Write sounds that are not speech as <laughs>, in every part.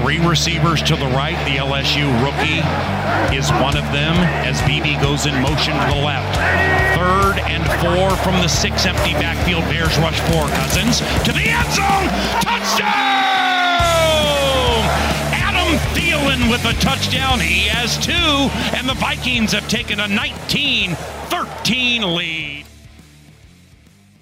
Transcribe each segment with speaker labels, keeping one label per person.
Speaker 1: Three receivers to the right. The LSU rookie is one of them as BB goes in motion to the left. Third and four from the six empty backfield. Bears rush four. Cousins to the end zone. Touchdown! Adam Thielen with a touchdown. He has two, and the Vikings have taken a 19 13 lead.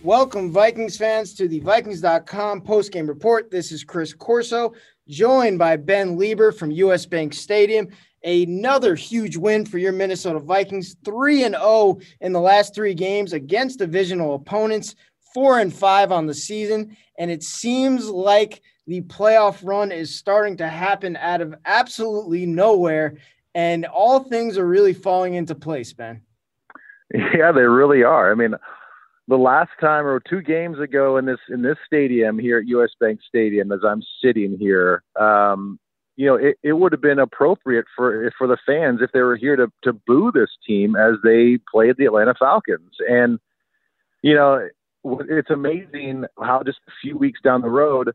Speaker 2: Welcome, Vikings fans, to the Vikings.com postgame report. This is Chris Corso, joined by Ben Leber from US Bank Stadium. Another huge win for your Minnesota Vikings, 3 and 0 in the last 3 games against divisional opponents, 4 and 5 on the season, and it seems like the playoff run is starting to happen out of absolutely nowhere and all things are really falling into place, Ben. <laughs>
Speaker 3: Yeah, they really are. I mean, the last time or two games ago in this in this stadium here at US Bank Stadium, as I'm sitting here, um, you know, it, it would have been appropriate for for the fans if they were here to to boo this team as they played the Atlanta Falcons. And you know, it's amazing how just a few weeks down the road,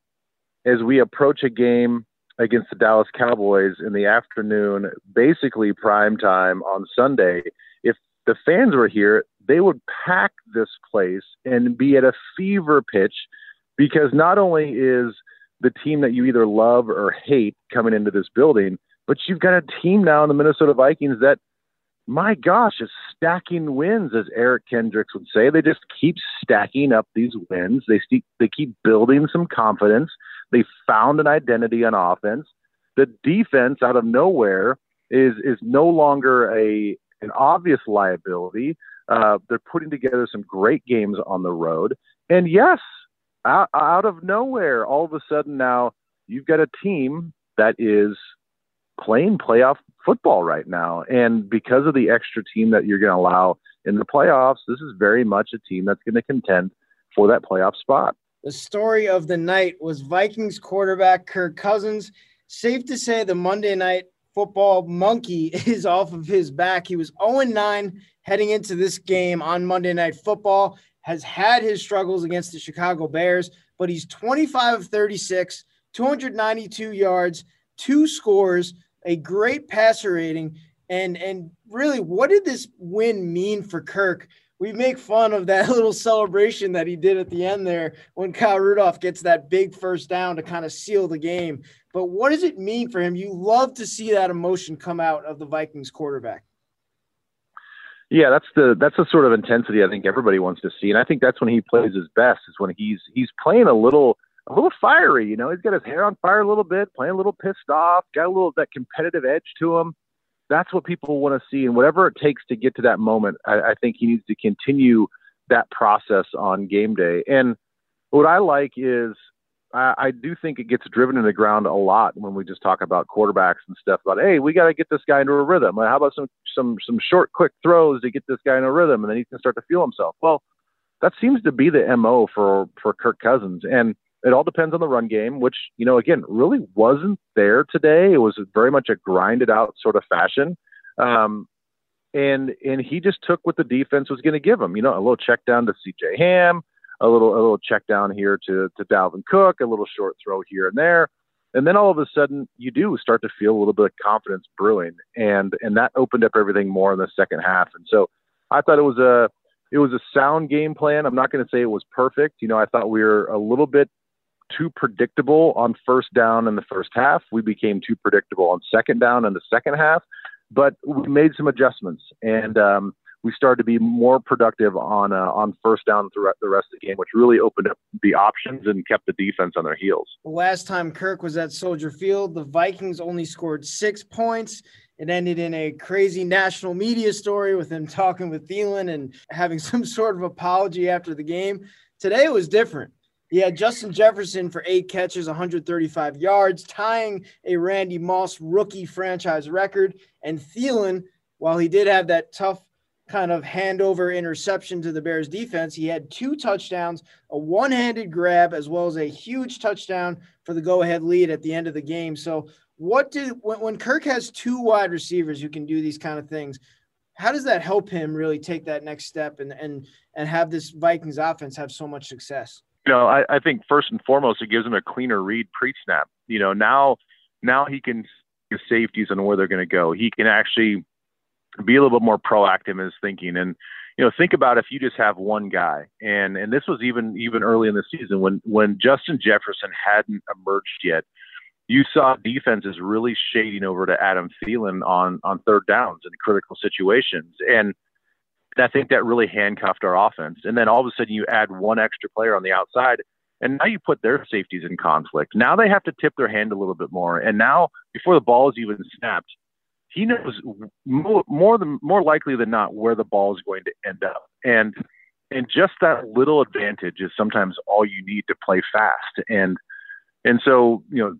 Speaker 3: as we approach a game against the Dallas Cowboys in the afternoon, basically prime time on Sunday, if the fans were here, they would pack this place and be at a fever pitch because not only is the team that you either love or hate coming into this building, but you've got a team now in the Minnesota Vikings that, my gosh, is stacking wins, as Eric Kendricks would say. They just keep stacking up these wins. They st- they keep building some confidence. They found an identity on offense. The defense, out of nowhere, is is no longer a an obvious liability. Uh, they're putting together some great games on the road. And yes, out, out of nowhere, all of a sudden now you've got a team that is playing playoff football right now. And because of the extra team that you're going to allow in the playoffs, this is very much a team that's going to contend for that playoff spot.
Speaker 2: The story of the night was Vikings quarterback Kirk Cousins. Safe to say the Monday night football monkey <laughs> is off of his back. He was 0 9 heading into this game on Monday Night Football, has had his struggles against the Chicago Bears, but he's 25 of 36, 292 yards, two scores, a great passer rating. And, and really, what did this win mean for Kirk? we make fun of that <laughs> little celebration that he did at the end there when Kyle Rudolph gets that big first down to kind of seal the game. But what does it mean for him? You love to see that emotion come out of the Vikings quarterback.
Speaker 3: Yeah, that's the that's the sort of intensity I think everybody wants to see, and I think that's when he plays his best. Is when he's he's playing a little a little fiery. You know, he's got his hair on fire a little bit, playing a little pissed off, got a little that competitive edge to him that's what people want to see. And whatever it takes to get to that moment, I, I think he needs to continue that process on game day. And what I like is I, I do think it gets driven in the ground a lot when we just talk about quarterbacks and stuff about, hey, we got to get this guy into a rhythm. How about some some some short, quick throws to get this guy in a rhythm, and then he can start to feel himself. Well, that seems to be the mo for for Kirk Cousins, and it all depends on the run game, which, you know, again, really wasn't there today. It was very much a grinded out sort of fashion. Um, and and he just took what the defense was going to give him. You know, a little check down to C.J. Ham, a little a little check down here to to Dalvin Cook, a little short throw here and there, and then all of a sudden you do start to feel a little bit of confidence brewing, and and that opened up everything more in the second half. And so I thought it was a it was a sound game plan. I'm not going to say it was perfect. You know, I thought we were a little bit too predictable on first down in the first half. We became too predictable on second down in the second half, but we made some adjustments and um, we started to be more productive on uh, on first down throughout the rest of the game, which really opened up the options and kept the defense on their heels.
Speaker 2: Last time Kirk was at Soldier Field, the Vikings only scored six points. It ended in a crazy national media story with him talking with Thielen and having <laughs> some sort of apology after the game. Today was different. He had Justin Jefferson for eight catches, 135 yards, tying a Randy Moss rookie franchise record. And Thielen, while he did have that tough kind of handover interception to the Bears defense, he had two touchdowns, a one handed grab, as well as a huge touchdown for the go ahead lead at the end of the game. So, what do when, when Kirk has two wide receivers who can do these kind of things? How does that help him really take that next step and and and have this Vikings offense have so much success?
Speaker 3: you know, I, I think first and foremost, it gives him a cleaner read pre-snap. You know, now now he can get safeties and where they're going to go. He can actually be a little bit more proactive in his thinking. And you know, think about if you just have one guy, and and this was even even early in the season when when Justin Jefferson hadn't emerged yet. You saw defenses really shading over to Adam Thielen on on third downs in critical situations, and I think that really handcuffed our offense. And then all of a sudden, you add one extra player on the outside, and now you put their safeties in conflict. Now they have to tip their hand a little bit more. And now, before the ball is even snapped, he knows more, more than more likely than not where the ball is going to end up. And and just that little advantage is sometimes all you need to play fast. And and so you know,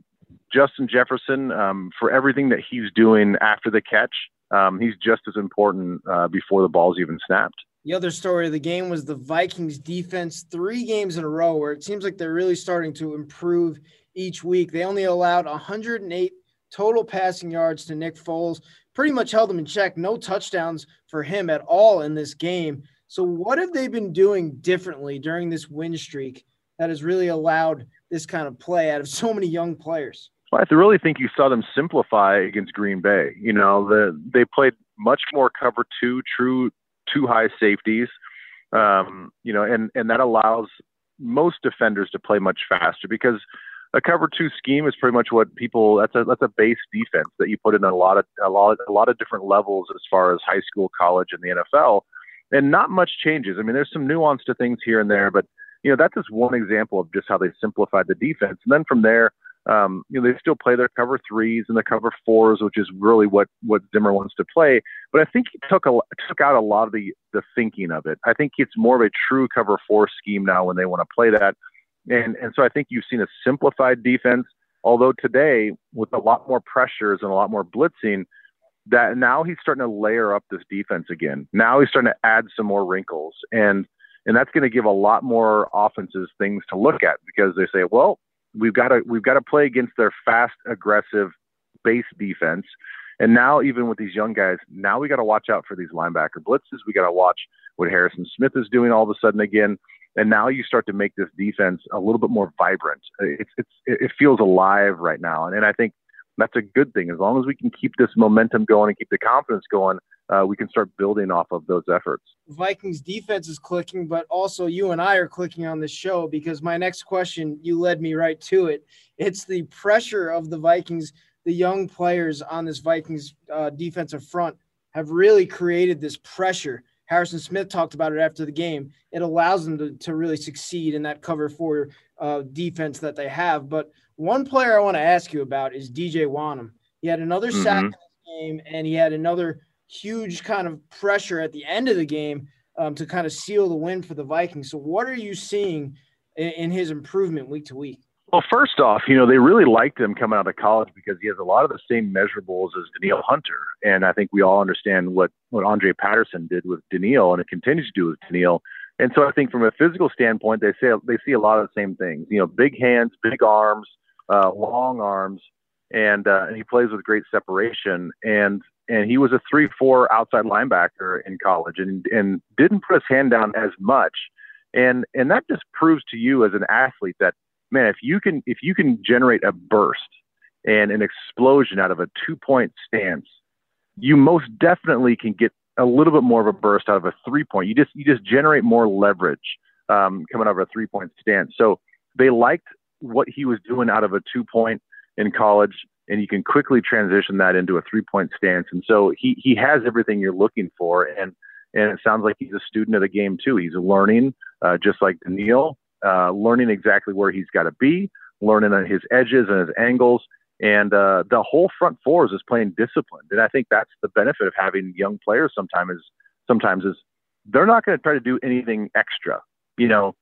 Speaker 3: Justin Jefferson um, for everything that he's doing after the catch, um, he's just as important uh, before the ball's even snapped.
Speaker 2: The other story of the game was the Vikings defense, three games in a row where it seems like they're really starting to improve each week. They only allowed 108 total passing yards to Nick Foles, pretty much held him in check. No touchdowns for him at all in this game. So, what have they been doing differently during this win streak that has really allowed this kind of play out of <laughs> so many young players?
Speaker 3: Well, I really think you saw them simplify against Green Bay. You know, the, they played much more cover two, true two high safeties. Um, you know, and and that allows most defenders to play much faster because a cover two scheme is pretty much what people that's a that's a base defense that you put in a lot of a lot a lot of different levels as far as high school, college, and the NFL, and not much changes. I mean, there's some nuance to things here and there, but you know that's just one example of just how they simplified the defense. And then from there, um, you know, they still play their cover threes and the cover fours, which is really what what Zimmer wants to play. But I think he took a took out a lot of the the thinking of it. I think it's more of a true cover four scheme now when they want to play that. And and so I think you've seen a simplified defense. Although today, with a lot more pressures and a lot more blitzing, that now he's starting to layer up this defense again. Now he's starting to add some more wrinkles, and and that's going to give a lot more offenses things to look at because they say, well, we've got to we've got to play against their fast, aggressive base defense. And now, even with these young guys, now we got to watch out for these linebacker blitzes. We got to watch what Harrison Smith is doing all of a sudden again. And now you start to make this defense a little bit more vibrant. It's, it's, it feels alive right now. And, and I think that's a good thing. As long as we can keep this momentum going and keep the confidence going, uh, we can start building off of those efforts.
Speaker 2: Vikings defense is clicking, but also you and I are clicking on this show because my next question, you led me right to it. It's the pressure of the Vikings, the young players on this Vikings uh, defensive front have really created this pressure. Harrison Smith talked about it after the game. It allows them to, to really succeed in that cover four uh, defense that they have. But one player I want to ask you about is DJ Wonnum. He had another mm-hmm. sack game, and he had another huge kind of pressure at the end of the game um, to kind of seal the win for the Vikings. So, what are you seeing in, in, his improvement week to week?
Speaker 3: Well, first off, you know, they really liked him coming out of college because he has a lot of the same measurables as Danielle Hunter. And I think we all understand what, what Andre Patterson did with Danielle and it continues to do with Danielle. And so I think from a physical standpoint, they say they see a lot of the same things. You know, big hands, big arms, uh, long arms, and uh, and he plays with great separation. And and he was a three four outside linebacker in college and and didn't put his hand down as much and and that just proves to you as an athlete that man if you can if you can generate a burst and an explosion out of a two point stance you most definitely can get a little bit more of a burst out of a three point you just you just generate more leverage um, coming out of a three point stance so they liked what he was doing out of a two point in college and you can quickly transition that into a three point stance. And so he, he has everything you're looking for. And, and it sounds like he's a student of the game too. He's learning, uh, just like Danielle, uh, learning exactly where he's got to be, learning on his edges and his angles. And uh, the whole front four is playing disciplined. And I think that's the benefit of having young players sometimes is sometimes is they're not going to try to do anything extra. You know,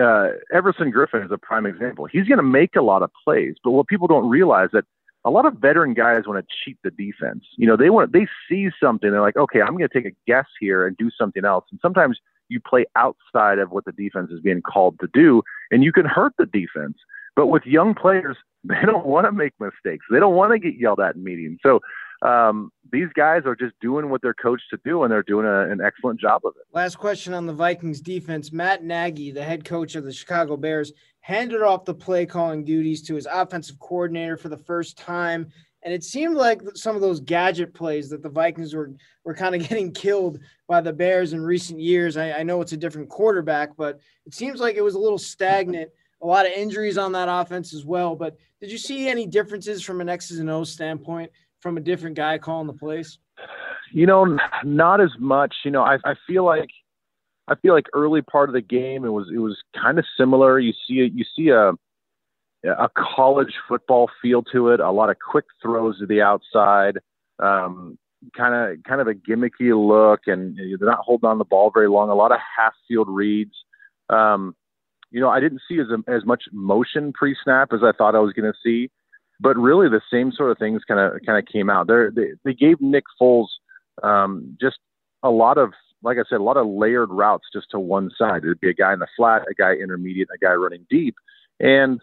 Speaker 3: uh, Everson Griffen is a prime example. He's going to make a lot of plays, but what people don't realize that a lot of veteran guys want to cheat the defense. You know, they want they see something, they're like, okay, I'm going to take a guess here and do something else. And sometimes you play outside of what the defense is being called to do, and you can hurt the defense. But with young players, <laughs> They don't want to make mistakes. They don't want to get yelled at in meetings. So um, these guys are just doing what they're coached to do, and they're doing a, an excellent job of it.
Speaker 2: Last question on the Vikings defense. Matt Nagy, the head coach of the Chicago Bears, handed off the play calling duties to his offensive coordinator for the first time. And it seemed like some of those gadget plays that the Vikings were, were kind of <laughs> getting killed by the Bears in recent years. I, I know it's a different quarterback, but it seems like it was a little stagnant. A lot of injuries on that offense as well. But did you see any differences from an X's and O's standpoint from a different guy calling the plays?
Speaker 3: You know, not as much. You know, I, I feel like I feel like early part of the game it was it was kind of similar. You see it, you see a a college football feel to it. A lot of quick throws to the outside, um, kind of kind of a gimmicky look, and they're not holding on the ball very long. A lot of half field reads. Um, you know, I didn't see as as much motion pre snap as I thought I was going to see but really the same sort of things kind of kind of came out. They're, they they gave Nick Foles um, just a lot of like I said, a lot of layered routes just to one side. It'd be a guy in the flat, a guy intermediate, a guy running deep, and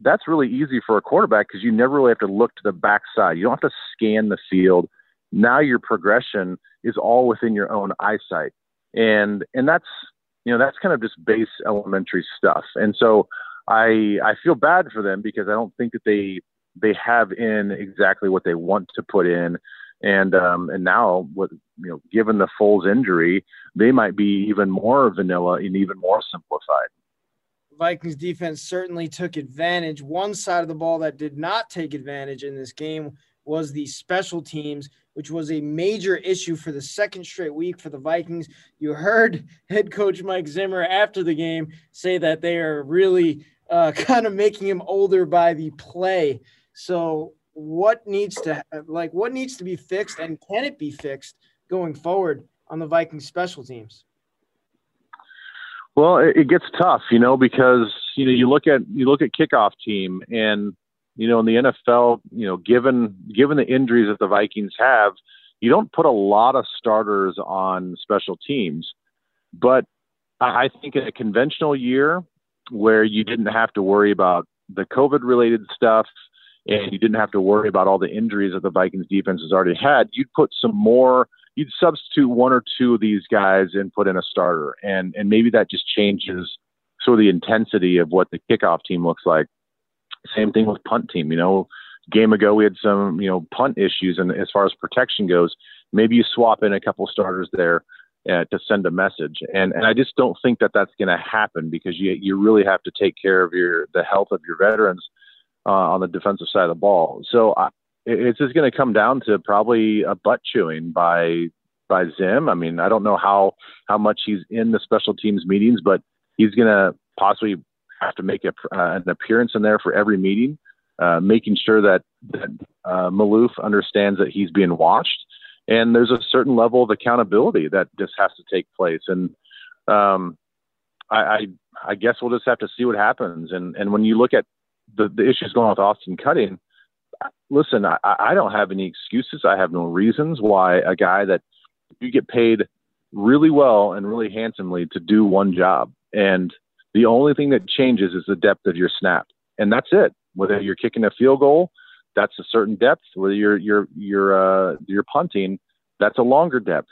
Speaker 3: that's really easy for a quarterback because you never really have to look to the backside. You don't have to scan the field. Now your progression is all within your own eyesight, and and that's you know that's kind of just base elementary stuff. And so I I feel bad for them because I don't think that they they have in exactly what they want to put in. And um, and now, what you know, given the Foles injury, they might be even more vanilla and even more simplified.
Speaker 2: Vikings defense certainly took advantage. One side of the ball that did not take advantage in this game was the special teams, which was a major issue for the second straight week for the Vikings. You heard <laughs> head coach Mike Zimmer after the game say that they are really uh, <laughs> kind of making him older by the play. So what needs to like what needs to be fixed and can it be fixed going forward on the Vikings special teams?
Speaker 3: Well, it gets tough, you know, because you know you look at you look at kickoff team and you know in the NFL, you know, given given the injuries that the Vikings have, you don't put a lot of starters on special teams. But I think in a conventional year where you didn't have to worry about the COVID related stuff, and you didn't have to worry about all the injuries that the Vikings defense has already had, you'd put some more, you'd substitute one or two of these guys and put in a starter. And, and maybe that just changes sort of the intensity of what the kickoff team looks like. Same thing with punt team. You know, game ago we had some, you know, punt issues. And as far as protection goes, maybe you swap in a couple starters there uh, to send a message. And and I just don't think that that's going to happen because you you really have to take care of your the health of your veterans uh, on the defensive side of the ball. So I, it's just going to come down to probably a butt chewing by by Zim. I mean, I don't know how how much he's in the special teams meetings, but he's going to possibly have to make a, uh, an appearance in there for every meeting, uh, making sure that, that uh, Maloof understands that he's being watched, and there's a certain level of accountability that just has to take place. And um, I, I I guess we'll just have to see what happens. And and when you look at the, the issues going on with Austin Cutting, listen, I, I don't have any excuses. I have no reasons why a guy that you get paid really well and really handsomely to do one job. And the only thing that changes is the depth of your snap. And that's it. Whether you're kicking a field goal, that's a certain depth. Whether you're you're you're uh, you're punting, that's a longer depth.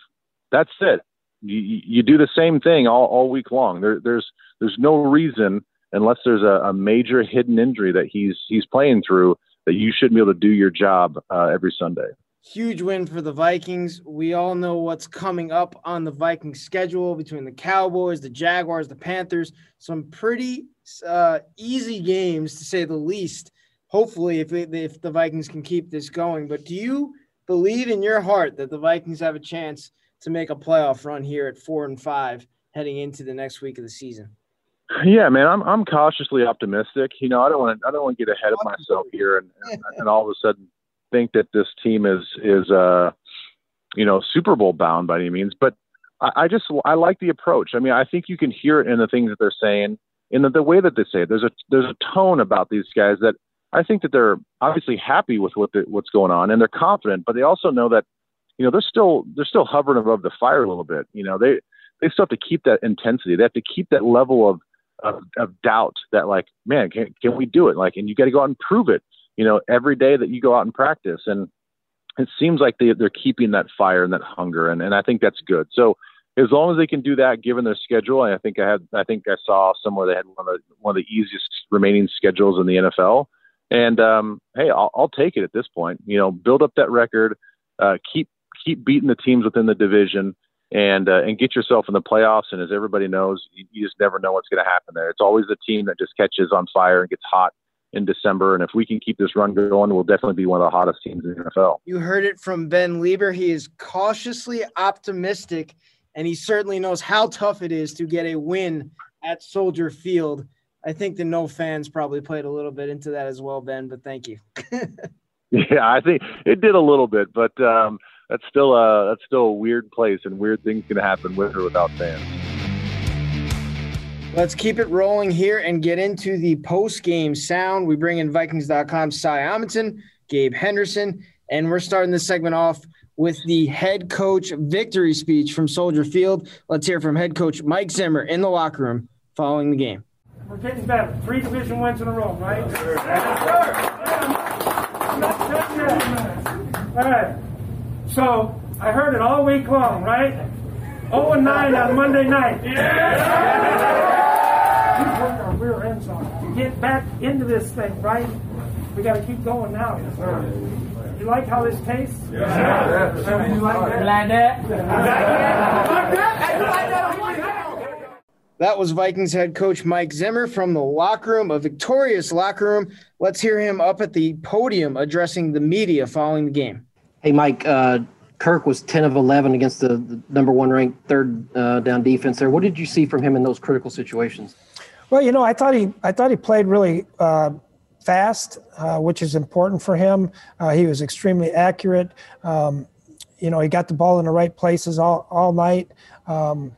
Speaker 3: That's it. You, you do the same thing all, all week long. There, there's there's no reason unless there's a, a major hidden injury that he's he's playing through, that you shouldn't be able to do your job uh, every Sunday.
Speaker 2: Huge win for the Vikings. We all know what's coming up on the Vikings schedule between the Cowboys, the Jaguars, the Panthers. Some pretty uh, easy games to say the least. Hopefully, if if the Vikings can keep this going. But do you believe in your heart that the Vikings have a chance to make a playoff run here at four and five heading into the next week of the season?
Speaker 3: Yeah, man, I'm I'm cautiously optimistic. You know, I don't want to I don't want to get ahead of myself here and, and and all of a sudden think that this team is is uh you know Super Bowl bound by any means. But I, I just I like the approach. I mean, I think you can hear it in the things that they're saying, in the, the way that they say it. There's a there's a tone about these guys that I think that they're obviously happy with what the, what's going on and they're confident, but they also know that you know they're still they're still hovering above the fire a little bit. You know, they they still have to keep that intensity. They have to keep that level of of, of doubt that like, man, can, can we do it? Like, and you got to go out and prove it, you know, every day that you go out and practice. And it seems like they, they're keeping that fire and that hunger. And, and I think that's good. So as long as they can do that, given their schedule, and I think I had, I think I saw somewhere they had one of the, one of the easiest remaining schedules in the NFL. And um, hey, I'll, I'll take it at this point. You know, build up that record, uh, keep keep beating the teams within the division, and uh, and get yourself in the playoffs. And as everybody knows, you, you just never know what's going to happen there. It's always the team that just catches on fire and gets hot in December. And if we can keep this run going, we'll definitely be one of the hottest teams in the NFL.
Speaker 2: You heard it from Ben Leber. He is cautiously optimistic, and he certainly knows how tough it is to get a win at Soldier Field. I think the no fans probably played a little bit into that as well, Ben, but thank you. <laughs>
Speaker 3: yeah, I think it did a little bit, but um, that's still a that's still a weird place, and weird things can happen with or without fans.
Speaker 2: Let's keep it rolling here and get into the post game sound. We bring in Vikings.com Cy Amundson, Gabe Henderson, and we're starting this segment off with the head coach victory speech from Soldier Field. Let's hear from head coach Mike Zimmer in the locker room following the game.
Speaker 4: We're getting better. Three division wins in a row, right? All right. So I heard it all week long, right? 0 and 9 on Monday night. Yeah. We worked our rear ends off to get back into this thing, right? We got to keep going now. You like how this tastes? Yeah. yeah. You like that? Like that? Like
Speaker 2: that? That was Vikings head coach Mike Zimmer from the locker room, a victorious locker room. Let's hear him up at the podium addressing the media following the game.
Speaker 5: Hey, Mike, uh, Kirk was 10 of 11 against the, the number one ranked third uh, down defense there. What did you see from him in those critical situations?
Speaker 6: Well, you know, I thought he, I thought he played really uh, fast, uh, which is important for him. Uh, he was extremely accurate. Um, you know, he got the ball in the right places all, all night. Um,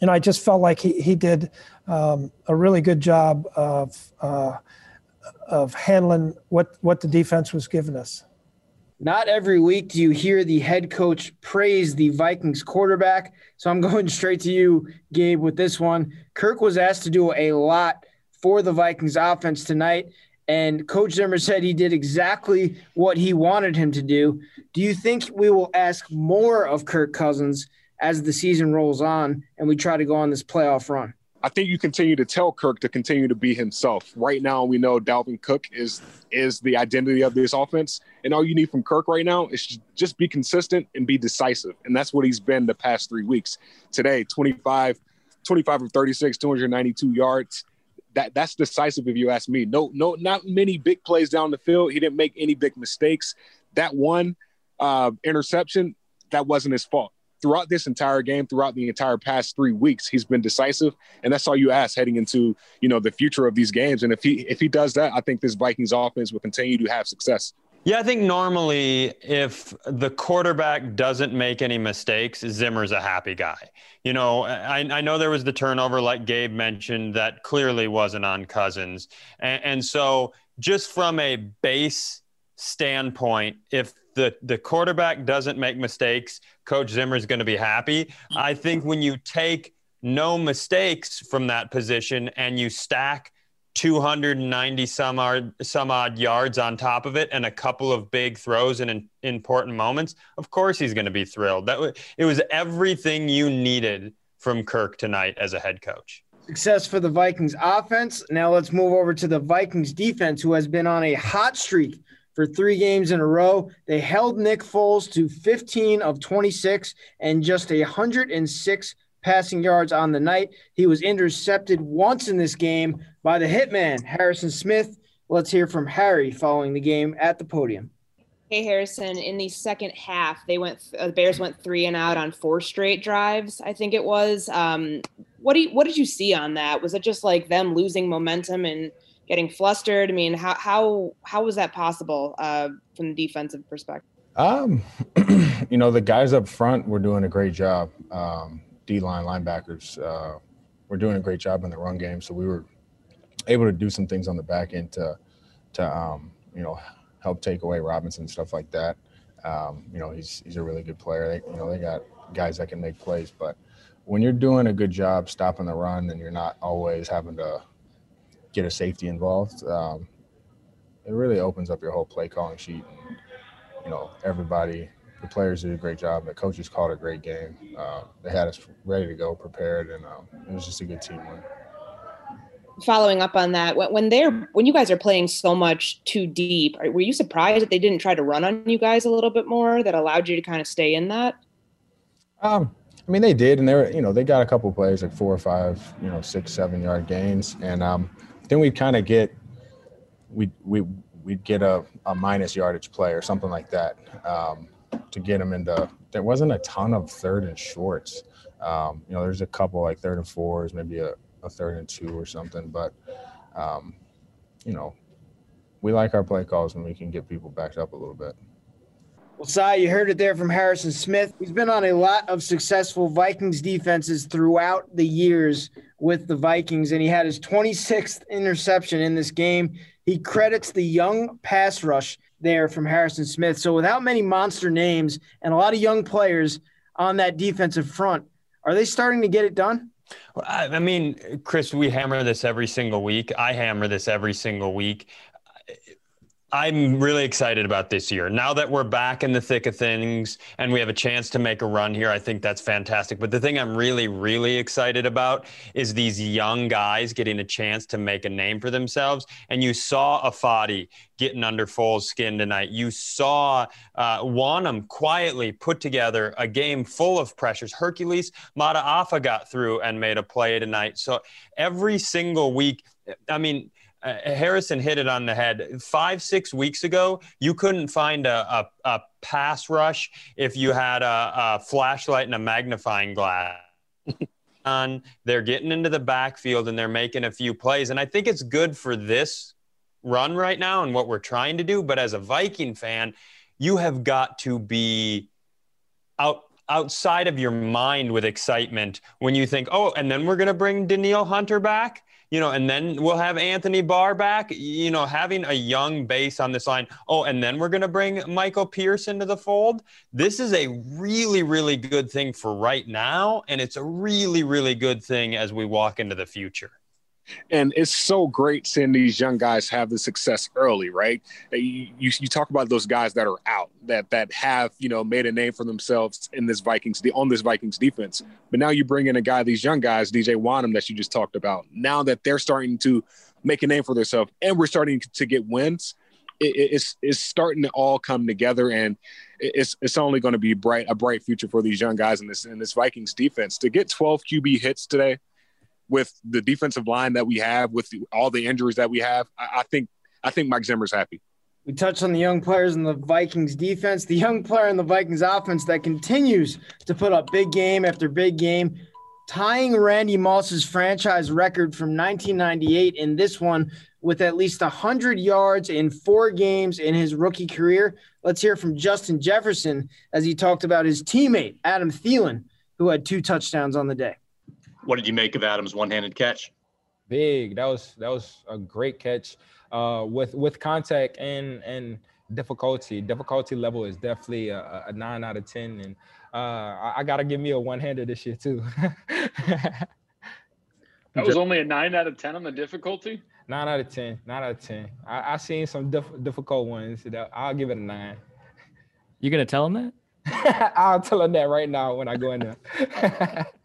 Speaker 6: you know, I just felt like he, he did um, a really good job of, uh, of handling what, what the defense was giving us.
Speaker 2: Not every week do you hear the head coach praise the Vikings quarterback. So I'm <laughs> going straight to you, Gabe, with this one. Kirk was asked to do a lot for the Vikings offense tonight, and Coach Zimmer said he did exactly what he wanted him to do. Do you think we will ask more of Kirk Cousins as the season rolls on and we try to go on this playoff run?
Speaker 7: I think you continue to tell Kirk to continue to be himself. Right now, we know Dalvin Cook is is the identity of this offense, and all you need from Kirk right now is just be consistent and be decisive, and that's what he's been the past three weeks. Today, 25, 25 of 36, 292 yards. That that's decisive if you ask me. No, no, not many big plays down the field. He didn't make any big mistakes. That one uh, interception, that wasn't his fault throughout this entire game, throughout the entire past three weeks, he's been decisive, and that's all you ask heading into you know the future of these games. And if he if he does that, I think this Vikings offense will continue to have success.
Speaker 8: Yeah, I think normally if the quarterback doesn't make any mistakes, Zimmer's a happy guy. You know, I, I know there was the turnover, like Gabe mentioned, that clearly wasn't on Cousins. And, and so, just from a base standpoint, if the the quarterback doesn't make mistakes, Coach Zimmer is going to be happy. I think when you take no mistakes from that position and you stack 290 some odd, some odd yards on top of it and a couple of big throws in, in important moments, of course he's going to be thrilled. That was, it was everything you needed from Kirk tonight as a head coach.
Speaker 2: Success for the Vikings offense. Now let's move over to the Vikings defense, who has been on a hot streak for three games in a row. They held Nick Foles to 15 of 26 and just 106 passing yards on the night. He was intercepted once in this game by the hitman, Harrison Smith. Let's hear from Harry following the game at the podium.
Speaker 9: Hey Harrison, in the second half, they went. Uh, the Bears went three and out on four straight drives. I think it was. Um, what do you, What did you see on that? Was it just like them losing momentum and getting flustered? I mean, how how how was that possible uh, from the defensive perspective?
Speaker 10: Um, <clears throat> you know, the guys up front were doing a great job. Um, D line linebackers uh, were doing a great job in the run game, so we were able to do some things on the back end to to um, you know help take away Robinson stuff like that. Um, you know, he's he's a really good player. They, you know, they got guys that can make plays, but when you're doing a good job stopping the run and you're not always having to get a safety involved, um, it really opens up your whole play calling sheet. And, you know, everybody, the players did a great job. The coaches called a great game. Uh, they had us ready to go, prepared, and um, it was just a good team win
Speaker 9: following up on that, when they're when you guys are playing so much too deep, were you surprised that they didn't try to run on you guys a little bit more that allowed you to kind of stay in that?
Speaker 10: Um, I mean, they did, and they were, you know, they got a couple plays like four or five, you know, six, seven yard gains, and um, then we kind of get, we we we'd get a, a minus yardage play or something like that um, to get them into. There wasn't a ton of third and shorts. Um, you know, there's a couple like third and fours, maybe a, a third and two or something. But, um, you know, we like our play calls when we can get people backed up a little bit.
Speaker 2: Well, Cy, you heard it there from Harrison Smith. He's been on a lot of successful Vikings defenses throughout the years with the Vikings, and he had his 26th interception in this game. He credits the young pass rush there from Harrison Smith. So, without many monster names and a lot of young players on that defensive front, are they starting to get it done?
Speaker 8: I mean, Chris, we hammer this every single week. I hammer this every single week. I'm really excited about this year. Now that we're back in the thick of things and we have a chance to make a run here, I think that's fantastic. But the thing I'm really, really excited about is these young guys getting a chance to make a name for themselves. And you saw Ifeadi getting under Foles' skin tonight. You saw uh, quietly put together a game full of pressures. Hercules Mata'afa got through and made a play tonight. So every single week, I mean, uh, Harrison hit it on the head. Five, six weeks ago, you couldn't find a, a, a pass rush if you had a, a flashlight and a magnifying glass. <laughs> on, they're getting into the backfield and they're making a few plays. And I think it's good for this run right now and what we're trying to do. But as a Viking fan, you have got to be out outside of your mind with excitement when you think, oh, and then we're going to bring Danielle Hunter back you know, and then we'll have Anthony Barr back, you know, having a young base on this line. Oh, and then we're going to bring Michael Pierce into the fold. This is a really, really good thing for right now. And it's a really, really good thing as we walk into the future.
Speaker 7: And it's so great seeing these young guys have the success early, right? You, you, talk about those guys that are out, that that have you know made a name for themselves in this Vikings on this Vikings defense. But now you bring in a guy, these young guys, DJ Wonnum, that you just talked about. Now that they're starting to make a name for themselves, and we're starting to get wins, it, it's it's starting to all come together, and it's it's only going to be bright a bright future for these young guys in this in this Vikings defense. To get 12 QB hits today with the defensive line that we have, with the, all the injuries that we have, I, I think I think Mike Zimmer's happy.
Speaker 2: We touched on the young players in the Vikings defense, the young player in the Vikings offense that continues to put up big game after big game, tying Randy Moss's franchise record from 1998 in this one with at least 100 yards in four games in his rookie career. Let's hear from Justin Jefferson as he talked about his teammate, Adam Thielen, who had two touchdowns on the day.
Speaker 11: What did you make of Adams' one-handed catch?
Speaker 12: Big. That was that was a great catch. Uh, with with contact and and difficulty. Difficulty level is definitely a, a nine out of ten, and uh, I, I got to give me a one-hander this year too. <laughs>
Speaker 13: that was only a nine out of ten on the difficulty.
Speaker 12: Nine out of ten. Nine out of ten. I I seen some diff- difficult ones. That I'll give it a nine.
Speaker 14: You gonna tell him
Speaker 12: that? <laughs> I'll tell him that right now when I go in there. <laughs>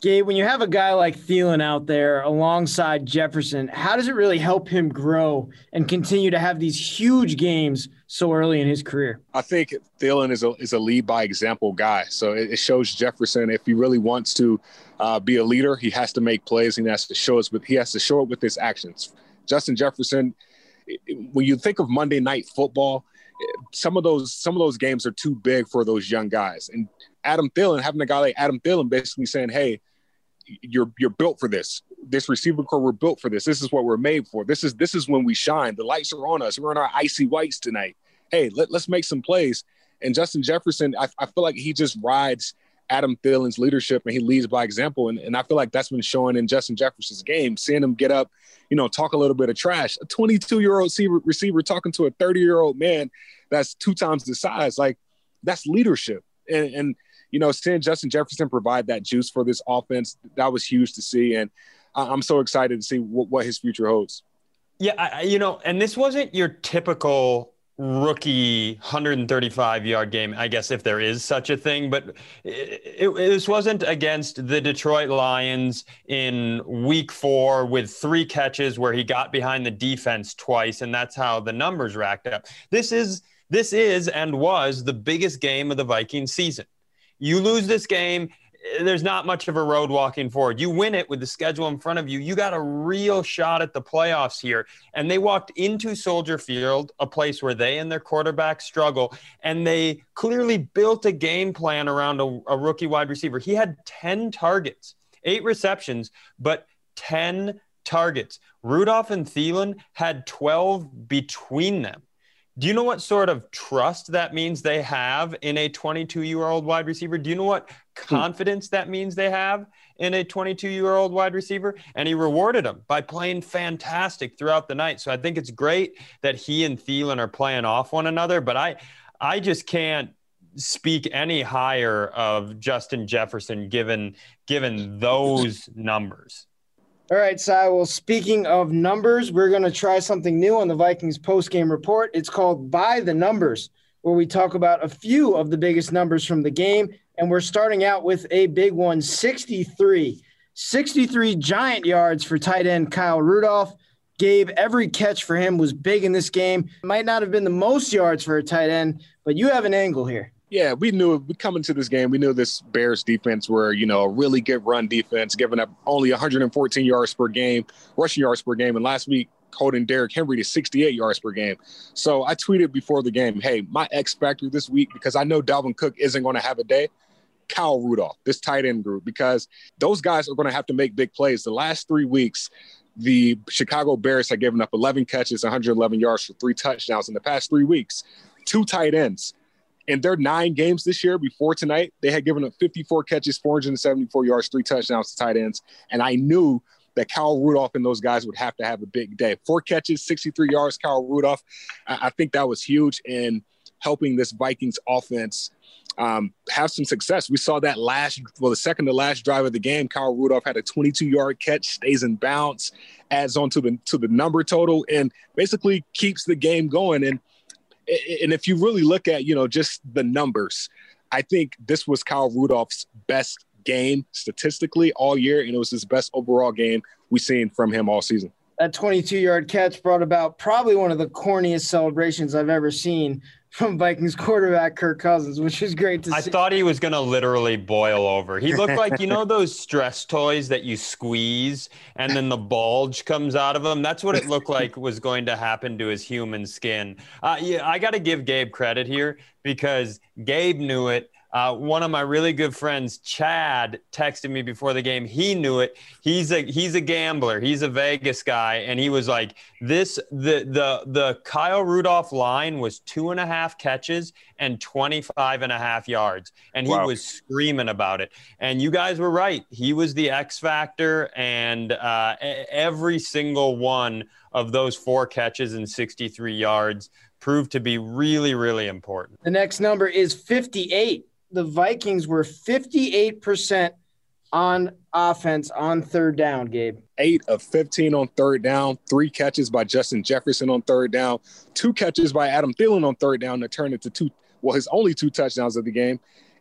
Speaker 2: Gabe, when you have a guy like Thielen out there alongside Jefferson, how does it really help him grow and continue to have these huge games so early in his career?
Speaker 7: I think Thielen is a is a lead by example guy. So it, it shows Jefferson if he really wants to uh, be a leader, he has to make plays. He has to show us with he has to show it with his actions. Justin Jefferson, when you think of Monday Night Football, some of those some of those games are too big for those young guys. And Adam Thielen, having a guy like Adam Thielen basically saying, "Hey, you're you're built for this. This receiver corps, we're built for this. This is what we're made for. This is this is when we shine. The lights are on us. We're in our icy whites tonight. Hey, let, let's make some plays. And Justin Jefferson, I, I feel like he just rides Adam Thielen's leadership and he leads by example. And, and I feel like that's been showing in Justin Jefferson's game, seeing him get up, you know, talk a little bit of trash. A 22 year old receiver, receiver talking to a 30 year old man that's two times the size. Like that's leadership. And, and you know, seeing Justin Jefferson provide that juice for this offense, that was huge to see. And I'm so excited to see what, what his future holds.
Speaker 8: Yeah, I, you know, and this wasn't your typical rookie 135 yard game, I guess, if there is such a thing. But it, it, this wasn't against the Detroit Lions in week four with three catches where he got behind the defense twice, and that's how the numbers racked up. This is this is and was the biggest game of the Viking season. You lose this game, eh, there's not much of a road walking forward. You win it with the schedule in front of you. You got a real shot at the playoffs here. And they walked into Soldier Field, a place where they and their quarterback struggle, and they clearly built a game plan around a, a rookie wide receiver. He had 10 targets, eight receptions, but 10 targets. Rudolph and Thielen had 12 between them. Do you know what sort of trust that means they have in a 22 year old wide receiver? Do you know what hmm. confidence that means they have in a 22 year old wide receiver? And he rewarded them by playing fantastic throughout the night. So I think it's great that he and Thielen are playing off one another. But I, I just can't speak any higher of Justin Jefferson given given those numbers.
Speaker 2: All right, Cy. Well, speaking of numbers, we're going to try something new on the Vikings post-game report. It's called By the Numbers, where we talk about a few of the biggest numbers from the game. And we're starting out with a big one 63. 63 giant yards for tight end Kyle Rudolph. Gabe, every catch for him was big in this game. Might not have been the most yards for a tight end, but you have an angle here.
Speaker 7: Yeah, we knew we coming to this game. We knew this Bears defense were, you know, a really good run defense, giving up only 114 yards per game, rushing yards per game. And last week, holding Derrick Henry to 68 yards per game. So I tweeted before the game, hey, my X factor this week, because I know Dalvin Cook isn't going to have a day, Kyle Rudolph, this tight end group, because those guys are going to have to make big plays. The last three weeks, the Chicago Bears have given up 11 catches, 111 yards for three touchdowns in the past three weeks. Two tight ends in their nine games this year before tonight, they had given up 54 catches, 474 yards, three touchdowns to tight ends. And I knew that Kyle Rudolph and those guys would have to have a big day. Four catches, 63 yards, Kyle Rudolph. I, think that was huge in helping this Vikings offense um, have some success. We saw that last, well, the second to last drive of the game, Kyle Rudolph had a 22 yard catch, stays in bounds, adds on to the to the number total, and basically keeps the game going. And and if you really look at you know just the numbers, I think this was Kyle Rudolph's best game statistically all year, and it was his best overall game we've seen from him all season.
Speaker 2: That 22 yard catch brought about probably one of the corniest celebrations I've ever seen from Vikings quarterback Kirk Cousins, which is great to
Speaker 8: I
Speaker 2: see.
Speaker 8: I thought he was going to literally boil over. He looked like, you know, <laughs> those stress toys that you squeeze and then the bulge comes out of them. That's what it looked like was going to happen to his human skin. Uh, yeah, I got to give Gabe credit here because Gabe knew it uh, one of my really good friends, Chad, texted me before the game. He knew it. He's a he's a gambler. He's a Vegas guy, and he was like, "This the the the Kyle Rudolph line was two and a half catches and 25 and a half yards, and he wow. was screaming about it." And you guys were right. He was the X factor, and uh, every single one of those four catches and 63 yards proved to be really really important.
Speaker 2: The next number is 58 the Vikings were 58% on offense on third down, Gabe.
Speaker 7: Eight of 15 on third down, three catches by Justin Jefferson on third down, two catches by Adam Thielen on third down that turned into two, well, his only two touchdowns of the game.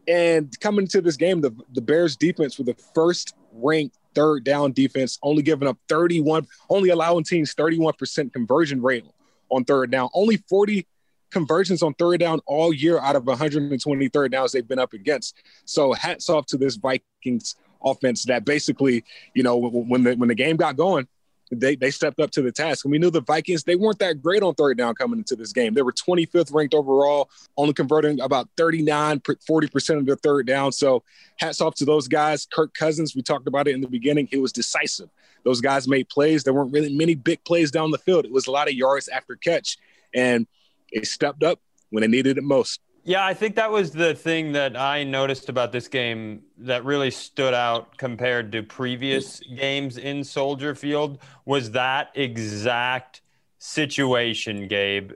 Speaker 7: And coming into this game, the, the Bears defense were the first ranked third down defense, only giving up 31, only allowing teams 31% conversion rate on third down, only 40 conversions on third down all year out of 120 third downs they've been up against. So hats off to this Vikings offense that basically, you know, when the when the game got going, they they stepped up to the task. And we knew the Vikings, they weren't that great on third down coming into this game. They were 25th ranked overall, only converting about 39, 40% of their third down. So hats off to those guys. Kirk Cousins, we talked about it in the beginning, he was decisive. Those guys made plays. There weren't really many big plays down the field. It was a lot of yards after catch. And they stepped up when they needed it most.
Speaker 8: Yeah, I think that was the thing that I noticed about this game that really stood out compared to previous games in Soldier Field was that exact situation, Gabe.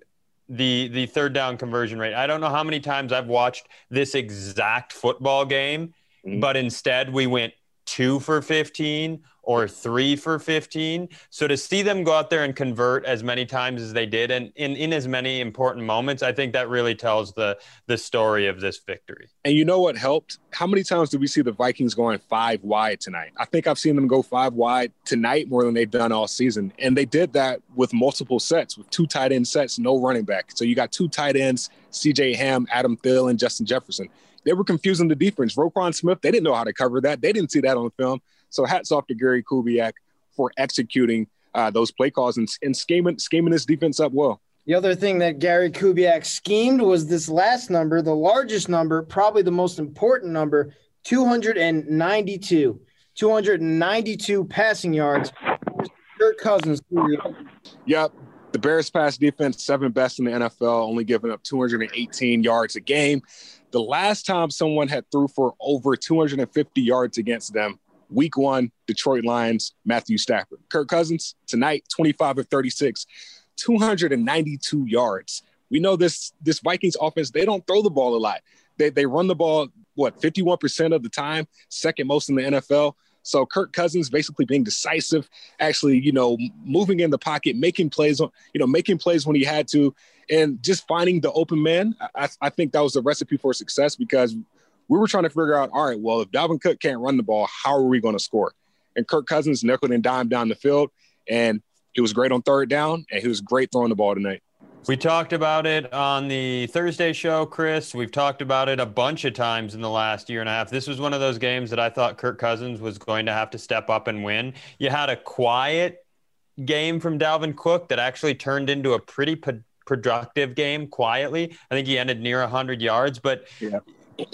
Speaker 8: the the third down conversion rate. I don't know how many times I've watched this exact football game, mm-hmm. but instead we went two for 15 or three for 15. So to see them go out there and convert as many times as they did and in, in as many important moments, I think that really tells the the story of this victory.
Speaker 7: And you know what helped? How many times did we see the Vikings going five wide tonight? I think I've seen them go five wide tonight more than they've done all season. And they did that with multiple sets, with two tight end sets, no running back. So you got two tight ends, CJ Ham, Adam Thielen, Justin Jefferson. They were confusing the defense. Roquan Smith, they didn't know how to cover that. They didn't see that on the film. So hats off to Gary Kubiak for executing uh, those play calls and, and scheming, scheming this defense up well.
Speaker 2: The other thing that Gary Kubiak schemed was this last number, the largest number, probably the most important number, 292. 292 passing yards. Kirk Cousins.
Speaker 7: Yep. The Bears pass defense, seven best in the NFL, only giving up 218 yards a game. The last time someone had threw for over 250 yards against them Week one, Detroit Lions, Matthew Stafford. Kirk Cousins, tonight, 25 of 36, 292 yards. We know this this Vikings offense, they don't throw the ball a lot. They, they run the ball, what, 51% of the time, second most in the NFL. So Kirk Cousins basically being decisive, actually, you know, moving in the pocket, making plays, you know, making plays when he had to, and just finding the open man. I, I think that was the recipe for success because we were trying to figure out, all right, well, if Dalvin Cook can't run the ball, how are we going to score? And Kirk Cousins nickel and dime down the field, and he was great on third down, and he was great throwing the ball tonight.
Speaker 8: We talked about it on the Thursday show, Chris. We've talked about it a bunch of times in the last year and a half. This was one of those games that I thought Kirk Cousins was going to have to step up and win. You had a quiet game from Dalvin Cook that actually turned into a pretty productive game quietly. I think he ended near 100 yards, but yeah.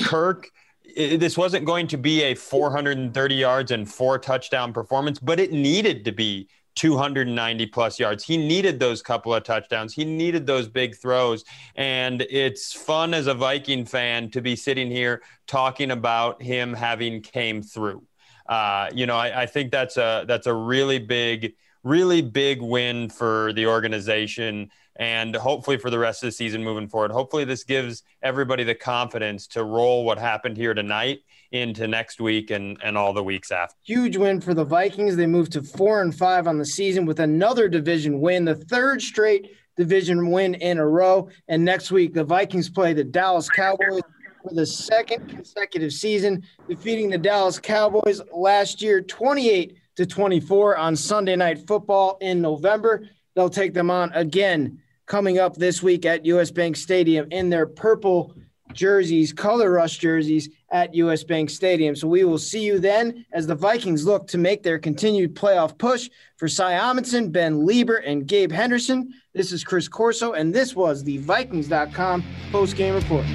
Speaker 8: Kirk, this wasn't going to be a 430 yards and four touchdown performance, but it needed to be 290 plus yards. He needed those couple of touchdowns. He needed those big throws. And it's fun as a Viking fan to be sitting here talking about him having came through. Uh, you know, I, I think that's a that's a really big, really big win for the organization and hopefully for the rest of the season moving forward. Hopefully, this gives everybody the confidence to roll what happened here tonight into next week and, and all the weeks after.
Speaker 2: Huge win for the Vikings. They moved to four and five on the season with another division win, the third straight division win in a row. And next week, the Vikings play the Dallas Cowboys for the second consecutive season, defeating the Dallas Cowboys last year 28 to 24 on Sunday Night Football in November. They'll take them on again coming up this week at US Bank Stadium in their purple jerseys, color rush jerseys at US Bank Stadium. So we will see you then as the Vikings look to make their continued playoff push. For Cy Amundson, Ben Leber, and Gabe Henderson, this is Chris Corso, and this was the Vikings.com post game report.